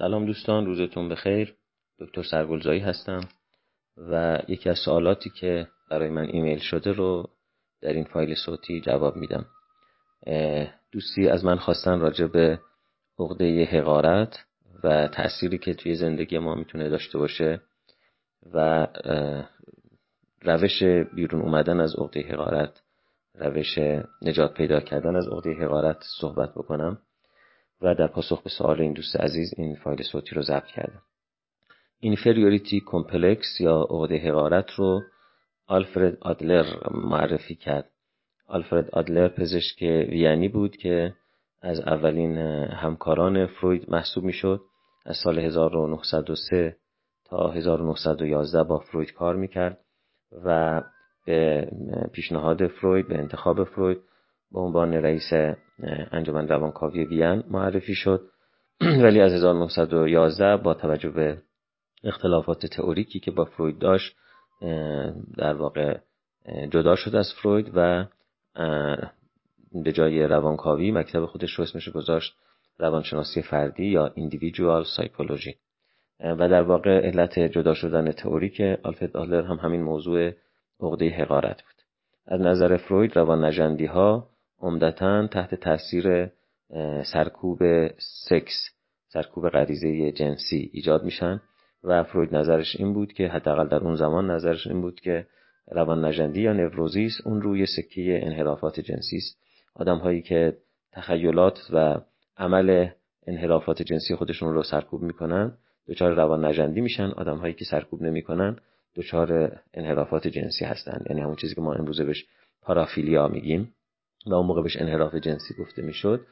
سلام دوستان روزتون بخیر. دکتر سرگلزایی هستم و یکی از سوالاتی که برای من ایمیل شده رو در این فایل صوتی جواب میدم. دوستی از من خواستن راجع به عقده حقارت و تأثیری که توی زندگی ما می‌تونه داشته باشه و روش بیرون اومدن از عقده حقارت روش نجات پیدا کردن از عقده حقارت صحبت بکنم. و در پاسخ به سوال این دوست عزیز این فایل صوتی رو ضبط کردم. inferiority complex یا عقده حقارت رو آلفرد آدلر معرفی کرد. آلفرد آدلر پزشک وینی بود که از اولین همکاران فروید محسوب می‌شد. از سال 1903 تا 1911 با فروید کار می‌کرد و به پیشنهاد فروید به انتخاب فروید به عنوان رئیس انجمن روانکاوی وین معرفی شد. ولی از 1911 با توجه به اختلافات تئوریکی که با فروید داشت در واقع جدا شد از فروید و به جای روانکاوی مکتب خودش رو اسمش گذاشت روانشناسی فردی یا individual psychology. و در واقع علت جدا شدن تئوریک آلفرد آلر هم همین موضوع عقده حقارت بود. از نظر فروید روان نجندی ها عمدتا تحت تاثیر سرکوب سکس سرکوب غریزه جنسی ایجاد میشن و فروید نظرش این بود که حداقل در اون زمان نظرش این بود که روان نجندی یا نوروزیس اون روی سکه انحرافات جنسی است. آدم هایی که تخیلات و عمل انحرافات جنسی خودشون رو سرکوب می‌کنن دچار روان نجندی میشن. آدم هایی که سرکوب نمی‌کنن دچار انحرافات جنسی هستن. یعنی همون چیزی که ما امروزه بهش پارافیلیا میگیم. و اون موقع بهش انحراف جنسی گفته می‌شد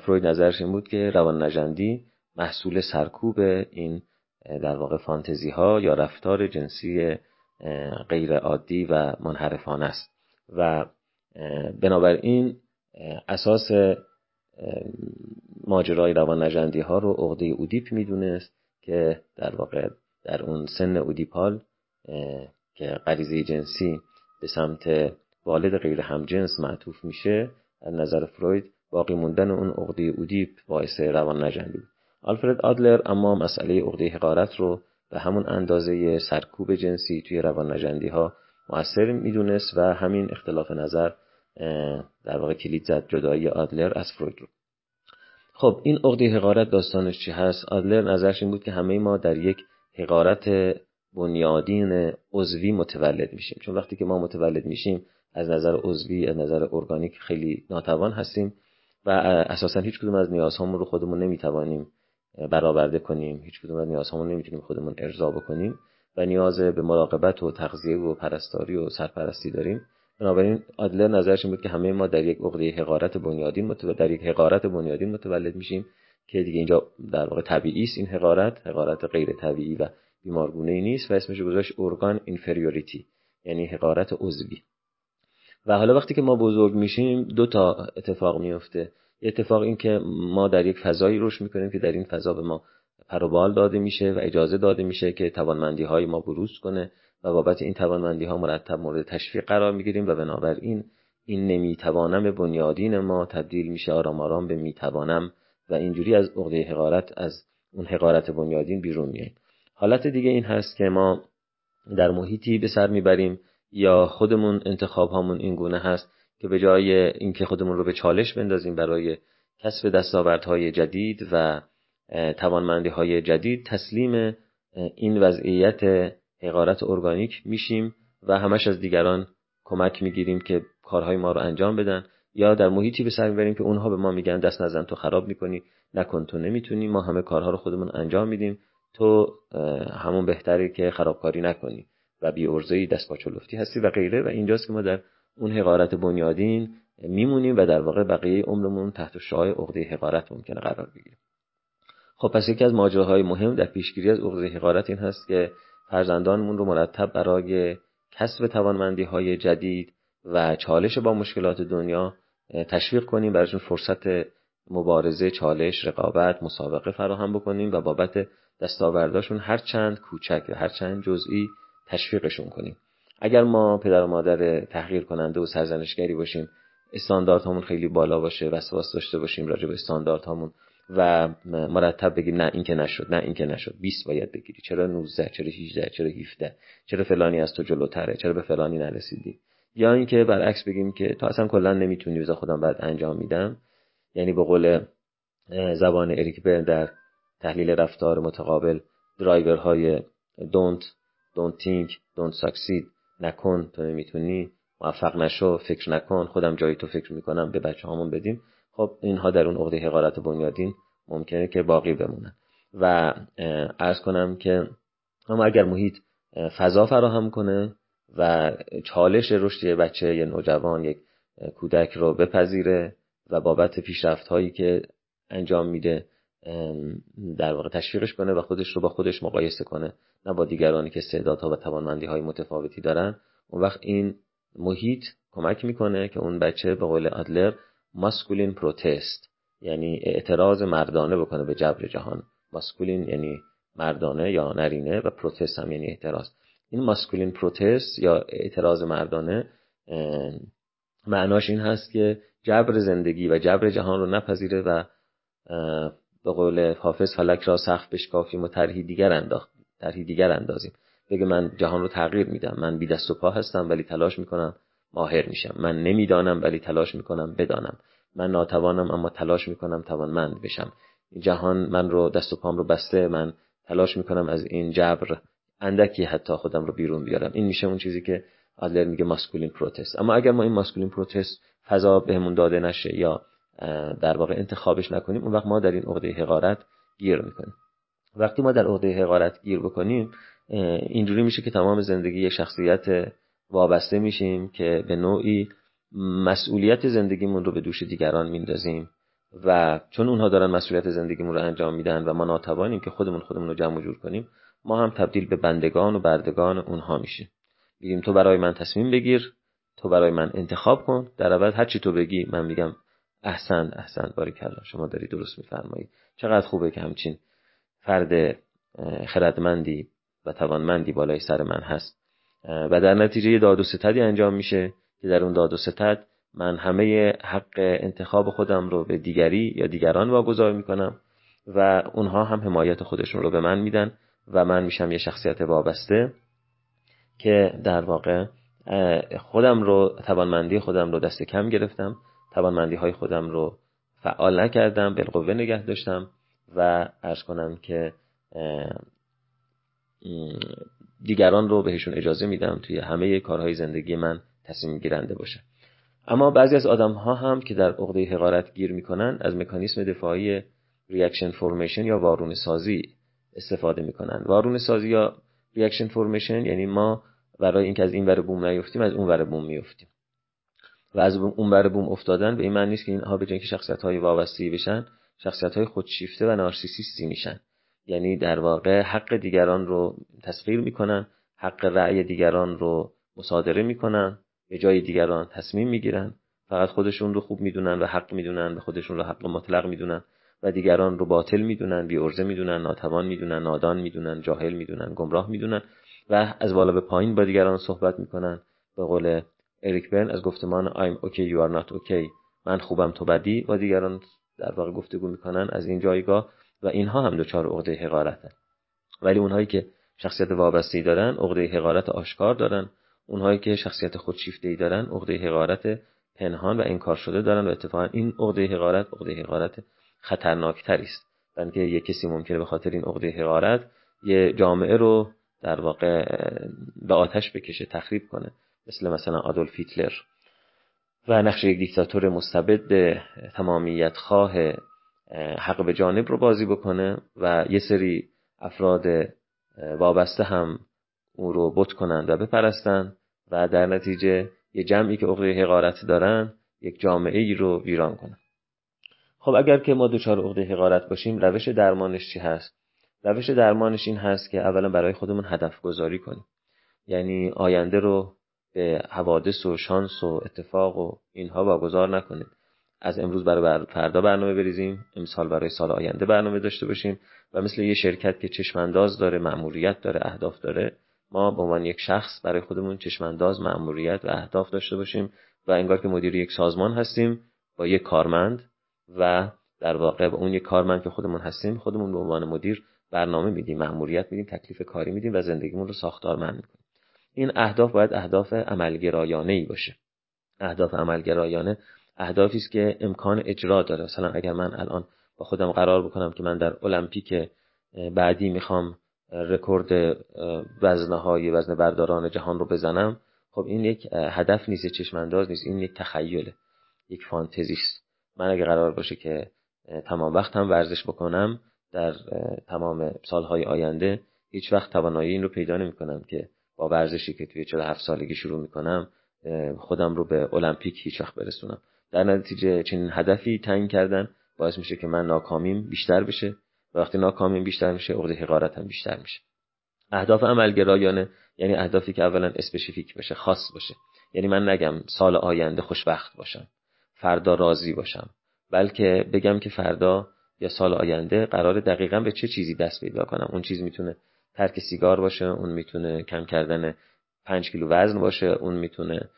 فروید نظرش این بود که روان نجندی محصول سرکوب این در واقع فانتزی ها یا رفتار جنسی غیر عادی و منحرفانه است. و بنابراین اساس ماجرای روان نجندی ها رو عقده اودیپ می‌دونست که در واقع در اون سن اودیپال که غریزه جنسی به سمت والد غیر همجنس معطوف میشه از نظر فروید باقی موندن اون عقده اودیپ باعث روان نجندی بود. آلفرد آدلر اما مسئله عقده حقارت رو به همون اندازه سرکوب جنسی توی روان نجندی ها موثر می‌دونست و همین اختلاف نظر در واقع کلید زد جدایی آدلر از فروید رو. خب این عقده حقارت داستانش چی هست؟ آدلر نظرش این بود که همه ما در یک حقارت بنیادین عضوی متولد میشیم. چون وقتی که ما متولد میشیم از نظر عضوی از نظر ارگانیک خیلی ناتوان هستیم و اساسا هیچ کدوم از نیازهامون رو خودمون نمی‌توانیم برآورده کنیم. هیچ کدوم از نیازهامون نمی‌تونیم خودمون ارضا بکنیم و نیاز به مراقبت و تغذیه و پرستاری و سرپرستی داریم. بنابراین آدلر نظرش این بود که همه ما در یک عقده حقارت بنیادین متولد در یک حقارت بنیادین متولد میشیم که دیگه اینجا در واقع طبیعی است این حقارت. حقارت غیر طبیعی و بیمارگونه ای نیست و اسمش گذاشت ارگان اینفریوریتی یعنی حقارت عضوی. و حالا وقتی که ما بزرگ میشیم دو تا اتفاق میفته. اتفاق این که ما در یک فضایی رشد می‌کنیم که در این فضا به ما پروبال داده میشه و اجازه داده میشه که توانمندی های ما بروز کنه و بابت این توانمندی ها مرتب مورد تشویق قرار می‌گیریم و بنابراین این نمی‌توانم بنیادین ما تبدیل میشه آرام آرام به می‌توانم و اینجوری از عقده حقارت از اون حقارت بنیادین بیرون میاییم حالت دیگه این هست که ما در محیطی به سر می‌بریم یا خودمون انتخاب هامون این گونه هست که به جای اینکه خودمون رو به چالش بندازیم برای کسب دستاوردهای جدید و توانمندی های جدید تسلیم این وضعیت حقارت ارگانیک میشیم و همش از دیگران کمک می‌گیریم که کارهای ما رو انجام بدن. یا در محیطی به سر می‌بریم که اونها به ما میگن دست نزن تو خراب می‌کنی نکن تو نمی‌تونی ما همه کارها رو خودمون انجام میدیم. تو همون بهتره که خرابکاری نکنی. و بی ارزهی دست پاچولفتی هستی و غیره. و اینجاست که ما در اون حقارت بنیادین میمونیم و در واقع بقیه عمرمون تحت شعاع عقده حقارت ممکنه قرار بگیریم. خب پس یکی از ماجراهای مهم در پیشگیری از عقده حقارت این هست که فرزندانمون رو مرتب برای کسب توانمندی های جدید و چالش با مشکلات دنیا تشویق کنیم براشون فرصت مبارزه چالش رقابت مسابقه فراهم بکنیم و بابت دستاورداشون هر چند کوچک و هر چند جزئی تشویقشون کنیم. اگر ما پدر و مادر تحقیر کننده و سرزنشگری باشیم استانداردهامون خیلی بالا باشه وسواس داشته باشیم راجع به استانداردهامون و مرتب بگی نه این که نشد نه این که نشد. 20 باید بگیری. چرا 19 چرا 18 چرا 17 چرا فلانی از تو جلوتره؟ چرا به فلانی نرسیدی؟ یا اینکه برعکس بگیم که تو اصلا کلا نمی‌تونی بذار خودم بعد انجام میدم. یعنی به قول زبان اریک برن در تحلیل رفتار متقابل های don't don't think don't succeed. نکن تو نمی‌تونی. موفق نشو فکر نکن. خودم جای تو فکر می‌کنم به بچه هامون بدیم. خب اینها در اون عقده حقارت بنیادین ممکنه که باقی بمونن. و ارز کنم که اما اگر محیط فضا فراهم کنه و چالش رشد یه بچه یه نوجوان یک کودک رو بپذیره و بابت پیشرفت هایی که انجام میده در واقع تشویقش کنه و خودش رو با خودش مقایسه کنه. نه با دیگرانی که استعدادها و توانمندی های متفاوتی دارن اون وقت این محیط کمک می‌کنه که اون بچه به قول آدلر masculine protest یعنی اعتراض مردانه بکنه به جبر جهان. masculine یعنی مردانه یا نرینه و protest هم یعنی اعتراض. این masculine protest یا اعتراض مردانه معناش این هست که جبر زندگی و جبر جهان رو نپذیره و به قول حافظ فلک را سقف بشکافیم و طرحی دیگر انداخت. طرحی دیگر اندازیم. بگه من جهان رو تغییر میدم. من بی دست و پا هستم ولی تلاش می‌کنم ماهر میشم. من نمی‌دانم ولی تلاش می‌کنم بدانم. من ناتوانم اما تلاش می‌کنم توانمند بشم. جهان من رو دست و پام رو بسته. من تلاش می‌کنم از این جبر اندکی حتی خودم رو بیرون بیارم. این میشه اون چیزی که آدلر میگه ماسکولین پروتست. اما اگر ما این ماسکولین پروتست فضا بهمون داده نشه یا در واقع انتخابش نکنیم اون وقت ما در این عقده حقارت گیر می‌کنیم. وقتی ما در عقده حقارت گیر بکنیم اینجوری میشه که تمام زندگی شخصیت وابسته میشیم که به نوعی مسئولیت زندگیمون رو به دوش دیگران میندازیم و چون اونها دارن مسئولیت زندگیمون رو انجام میدن و ما ناتوانیم که خودمون خودمون رو جمع جور کنیم ما هم تبدیل به بندگان و بردگان اونها میشیم. میگیم تو برای من تصمیم بگیر تو برای من انتخاب کن. در اول هر چی تو بگی من میگم احسن احسن باری کلا شما داری درست میفرمایید چقدر خوبه که همچین فرد خردمندی و توانمندی بالای سر من هست. و در نتیجه داد و ستدی انجام میشه که در اون داد و ستد من همه حق انتخاب خودم رو به دیگری یا دیگران واگذار می‌کنم و اونها هم حمایت خودشون رو به من میدن و من میشم یه شخصیت وابسته که در واقع خودم رو توانمندی خودم رو دست کم گرفتم توانمندی های خودم رو فعال نکردم بالقوه نگه داشتم و عرض کنم که دیگران رو بهشون اجازه میدم توی همه کارهای زندگی من تصمیم گیرنده باشه. اما بعضی از آدم ها هم که در عقده حقارت گیر می‌کنن از مکانیسم دفاعی reaction formation یا وارون سازی استفاده می‌کنن. وارون سازی یا reaction formation یعنی ما برای اینکه از این ور بوم نیفتیم از اون ور بوم میفتیم و از اون ور بوم افتادن به این معنی نیست که اینها به جای که شخصیت های وابسته بشن شخصیت های خودشیفته و نارسیسیستی میشن. یعنی در واقع حق دیگران رو تسخیر می‌کنن حق رأی دیگران رو مصادره می‌کنن به جای دیگران تصمیم می‌گیرن. فقط خودشون رو خوب می‌دونن و حق می‌دونن و خودشون رو حق مطلق می‌دونن و دیگران رو باطل می‌دونن بی عرضه می‌دونن ناتوان می‌دونن نادان می‌دونن جاهل می‌دونن گمراه می‌دونن و از بالا به پایین با دیگران صحبت می‌کنن. به قول اریک برن از گفتمان I'm okay you are not okay. من خوبم تو بدی با دیگران در واقع گفتگو می‌کنن از این جایگاه و اینها هم دچار عقده حقارتن. ولی اونهایی که شخصیت وابسته دارن عقده حقارت آشکار دارن. اونهایی که شخصیت خودشیفته ای دارن عقده حقارت پنهان و انکار شده دارن و اتفاقا این عقده حقارت عقده حقارت خطرناکتری است. اینکه یه کسی ممکنه به خاطر این عقده حقارت یه جامعه رو در واقع به آتش بکشه تخریب کنه. مثل مثلا آدولف هیتلر. و نقش یک دیکتاتور مستبد تمامیت خواه حق به جانب رو بازی بکنه و یه سری افراد وابسته هم او رو بت کنند و بپرستن و در نتیجه یه جمعی که عقده حقارت دارن یک جامعه ای رو ویران کنن. خب اگر که ما دچار عقده حقارت باشیم روش درمانش چی هست؟ روش درمانش این هست که اولا برای خودمون هدف گذاری کنیم. یعنی آینده رو به حوادث و شانس و اتفاق و اینها واگذار نکنیم از امروز برای فردا برنامه بریزیم. امسال برای سال آینده برنامه داشته باشیم و مثل یه شرکت که چشمانداز داره مأموریت داره اهداف داره ما به عنوان یک شخص برای خودمون چشمانداز مأموریت و اهداف داشته باشیم و انگار که مدیر یک سازمان هستیم با یک کارمند و در واقع به اون یک کارمند که خودمون هستیم خودمون به عنوان مدیر برنامه میدیم مأموریت میدیم تکلیف کاری میدیم و زندگیمون رو ساختارمند می‌کنیم. این اهداف باید اهداف عملگرایانه ای باشه. اهداف عملگرایانه اهدافی است که امکان اجرا داره. مثلا اگر من الان با خودم قرار بکنم که من در المپیک بعدی می‌خوام رکورد وزنه های وزن برداران جهان رو بزنم خب این یک هدف نیست چشم انداز نیست. این یک تخیله یک فانتزی است. من اگه قرار باشه که تمام وقت هم ورزش بکنم در تمام سالهای آینده هیچ وقت توانایی این رو پیدا نمی کنم که با ورزشی که توی 47 سالگی شروع می کنم خودم رو به المپیک هیچ وقت برسونم. در نتیجه چنین هدفی تعیین کردن باعث میشه که من ناکامیم بیشتر بشه و وقتی ناکامیم بیشتر میشه عقده حقارت هم بیشتر میشه. اهداف عملگرایانه یعنی اهدافی که اولا specific باشه خاص باشه. یعنی من نگم سال آینده خوشبخت باشم فردا راضی باشم بلکه بگم که فردا یا سال آینده قرار دقیقا به چه چیزی دست پیدا کنم. اون چیز می‌تونه ترک سیگار باشه اون می‌تونه کم کردن پنج کیلو وزن باشه اون می‌تونه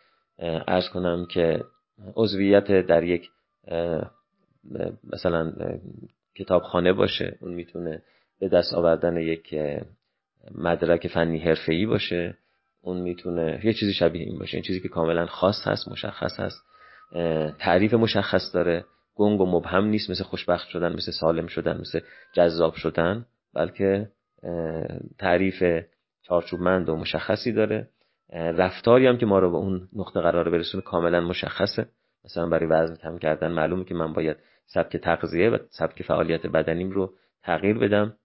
عرض کنم که عضویت در یک مثلا کتابخانه باشه. اون می‌تونه به دست آوردن یک مدرک فنی حرفه‌ای باشه. اون می‌تونه یه چیزی شبیه این باشه. این چیزی که کاملا خاص هست مشخص هست. تعریف مشخص داره. گنگ و مبهم نیست مثل خوشبخت شدن مثل سالم شدن مثل جذاب شدن بلکه تعریف چارچوبمند و مشخصی داره. رفتاری هم که ما رو به اون نقطه قرار برسونه کاملا مشخصه. مثلا برای وزن کم کردن معلومه که من باید سبک تغذیه و سبک فعالیت بدنیم رو تغییر بدم.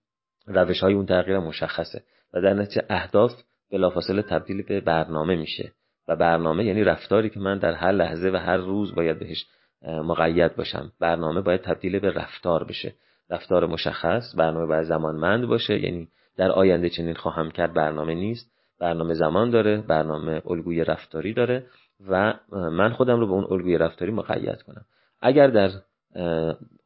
روش های اون تغییر مشخصه و در نتیجه اهداف بلافاصله تبدیل به برنامه میشه. و برنامه یعنی رفتاری که من در هر لحظه و هر روز باید بهش مقید باشم. برنامه باید تبدیل به رفتار بشه. رفتار مشخص برنامه باید زمانمند باشه یعنی در آینده چنین خواهم کرد برنامه نیست. برنامه زمان داره برنامه الگوی رفتاری داره و من خودم رو به اون الگوی رفتاری مقید کنم. اگر در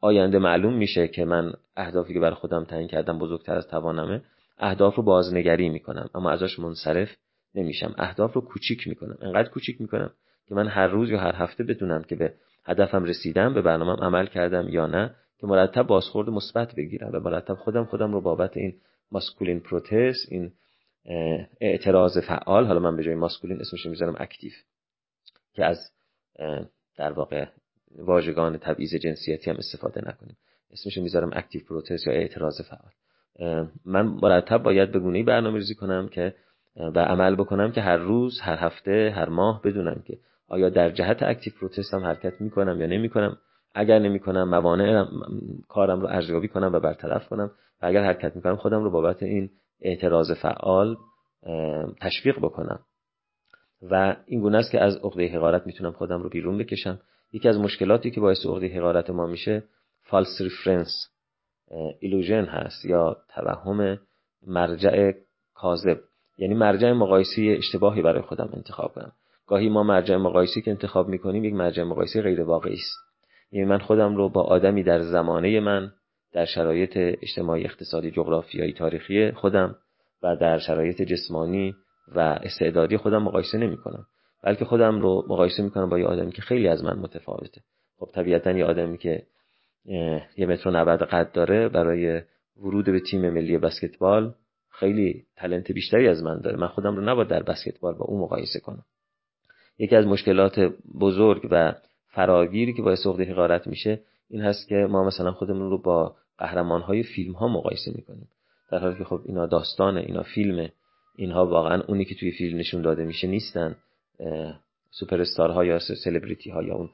آینده معلوم میشه که من اهدافی که بر خودم تعیین کردم بزرگتر از توانمه اهداف رو بازنگری می‌کنم اما ازش منصرف نمیشم. اهداف رو کوچیک می‌کنم. انقدر کوچیک می‌کنم که من هر روز یا هر هفته بدونم که به هدفم رسیدم به برنامه عمل کردم یا نه. که مرتب بازخورد مثبت بگیرم و مرتب خودم خودم رو بابت این ماسکولین پروتست این اعتراض فعال حالا من به جای masculine اسمش می‌ذارم active که از در واقع واژگان تبعیض جنسیتی هم استفاده نکنیم. اسمش می‌ذارم active protest یا اعتراض فعال. من مرتب باید به گونه‌ای برنامه ریزی کنم که و عمل بکنم که هر روز هر هفته هر ماه بدونم که آیا در جهت active protest هم حرکت می‌کنم یا نمی‌کنم. اگر نمی‌کنم موانع کارم رو ارزیابی کنم و برطرف کنم و اگر حرکت می‌کنم خودم رو بابت این اعتراض فعال تشویق بکنم. و این گونه است که از عقده حقارت می‌تونم خودم رو بیرون بکشم. یکی از مشکلاتی که باعث عقده حقارت ما میشه false reference illusion هست یا توهم مرجع کاذب. یعنی مرجع مقایسی اشتباهی برای خودم انتخاب کنم. گاهی ما مرجع مقایسی که انتخاب می‌کنیم یک مرجع مقایسی غیر واقعی است. یعنی من خودم رو با آدمی در زمانه من در شرایط اجتماعی اقتصادی جغرافیایی تاریخی خودم و در شرایط جسمانی و استعدادی خودم مقایسه نمی کنم بلکه خودم رو مقایسه می‌کنم با یه آدمی که خیلی از من متفاوته. خب طبیعتا یه آدمی که یه متر و نود قد داره برای ورود به تیم ملی بسکتبال خیلی تلنت بیشتری از من داره. من خودم رو نباید در بسکتبال با اون مقایسه کنم. یکی از مشکلات بزرگ و فراگیری که باعث عقده حقارت میشه این هست که ما مثلا خودمون رو با قهرمان های فیلم ها مقایسه می‌کنیم. در حالی که خب اینا داستانه اینا فیلمه اینها واقعا اونی که توی فیلم نشون داده میشه نیستن. سوپر ها یا سلبریتی ها یا اون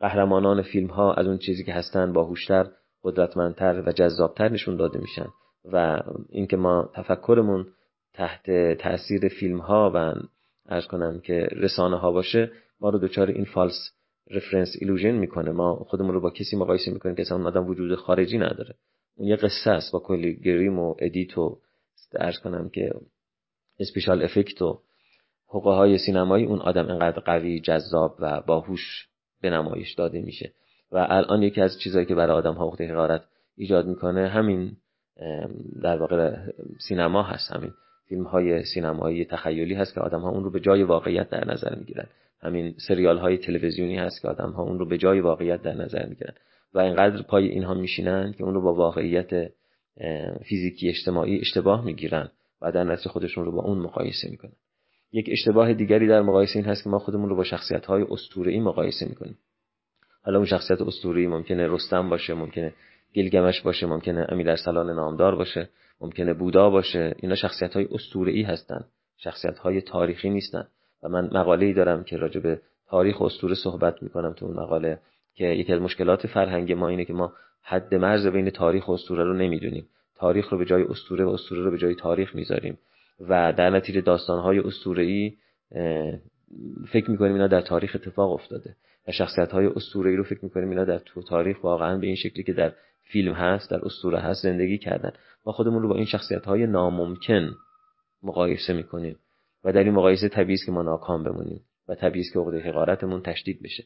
قهرمانان فیلم ها از اون چیزی که هستن باهوشتر قدرتمندتر و جذابتر نشون داده میشن. و اینکه ما تفکرمون تحت تاثیر فیلم ها و عرض کنم که رسانه ها باشه ما رو دچار این false reference illusion می‌کنه. ما خودمون رو با کسی مقایسه می‌کنیم که اصلا آدم وجود خارجی نداره. اون یه قصه است. با کلی گریم و edit و عرض کنم که special effect و حقه های سینمایی اون آدم انقدر قوی جذاب و باهوش به نمایش داده میشه. و الان یکی از چیزهایی که برای آدم ها حقارت ایجاد می‌کنه همین در واقع سینما هست. همین فیلم های سینمایی تخیلی هست که آدم ها اون رو به جای واقعیت در نظر می‌گیرن. همین سریال های تلویزیونی هست که آدم ها اون رو به جای واقعیت در نظر می‌گیرن و اینقدر پای اینها میشینن که اون رو با واقعیت فیزیکی اجتماعی اشتباه می‌گیرن و در نتیجه خودشون رو با اون مقایسه می‌کنن. یک اشتباه دیگری در مقایسه این هست که ما خودمون رو با شخصیت های اسطوره‌ای مقایسه می‌کنیم. حالا اون شخصیت اسطوره‌ای ممکنه رستم باشه ممکنه گلگمش باشه ممکنه امیر ارسلان نامدار باشه ممکنه بودا باشه. اینا شخصیت های اسطوره‌ای هستن. شخصیت های تاریخی نیستن. و من مقاله ای دارم که راجع به تاریخ اسطوره صحبت می‌کنم تو اون مقاله که یکی از مشکلات فرهنگ ما اینه که ما حد مرز بین تاریخ و اسطوره رو نمی‌دونیم. تاریخ رو به جای اسطوره و اسطوره رو به جای تاریخ می‌ذاریم. و در نتیجه داستانهای اسطوره‌ای فکر می‌کنیم اینا در تاریخ اتفاق افتاده. و شخصیت های اسطوره‌ای رو فکر می‌کنیم اینا در تو تاریخ واقعا به این شکلی که در فیلم هست در اسطوره هست زندگی کردن. ما خودمون رو با این شخصیت های ناممکن مقایسه می‌کنیم. و در این مقایسه طبیعی که ما ناکام بمونیم و طبیعی که عقده حقارتمون تشدید بشه.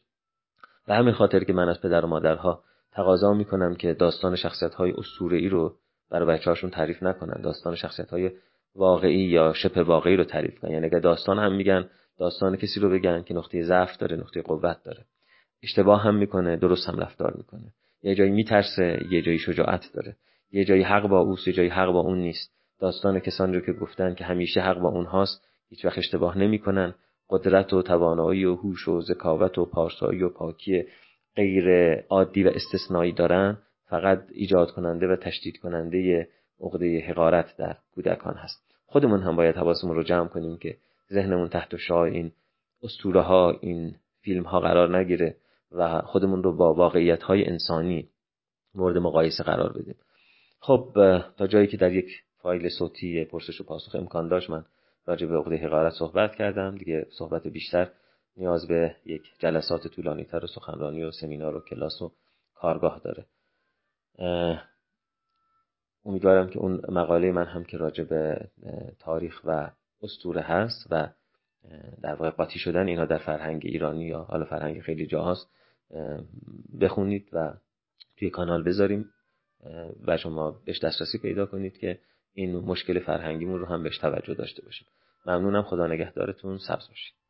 و همین خاطر که من از پدر و مادرها تقاضا می‌کنم که داستان شخصیت های اسطوره‌ای رو برای بچه‌هاشون تعریف نکنن داستان شخصیت های واقعی یا شبه واقعی رو تعریف کنن. یعنی اگر داستان هم میگن داستان کسی رو بگن که نقطه ضعف داره نقطه قوت داره. اشتباه هم می‌کنه درست هم رفتار می‌کنه. یه جایی میترسه یه جایی شجاعت داره. یه جایی حق با اوست یه جایی حق با اون نیست. داستان کسانی رو که گفتن که همیشه حق با اونهاست هیچ وقت اشتباه نمی‌کنن. قدرت و توانایی و هوش و ذکاوت و پارسایی و پاکی غیر عادی و استثنایی دارن. فقط ایجاد کننده و تشدید کننده عقده حقارت در کودکان هست. خودمون هم باید حواسمون رو جمع کنیم که ذهنمون تحت شاه این اسطوره ها این فیلم ها قرار نگیره و خودمون رو با واقعیت های انسانی مورد مقایسه قرار بدیم. خب تا جایی که در یک فایل صوتی پرسش و پاسخ امکان داشت من راجع به عقده حقارت صحبت کردم. دیگه صحبت بیشتر نیاز به یک جلسات طولانی تر و سخنرانی و سمینار و کلاس و کارگاه داره. امیدوارم که اون مقاله من هم که راجع به تاریخ و استوره هست و در واقع قاطی شدن اینا در فرهنگ ایرانی یا حالا فرهنگ خیلی جاهاست بخونید و توی کانال بذاریم و شما بهش دسترسی پیدا کنید که این مشکل فرهنگیمون رو هم بهش توجه داشته باشیم. ممنونم. خدا نگهدارتون. سبز باشید.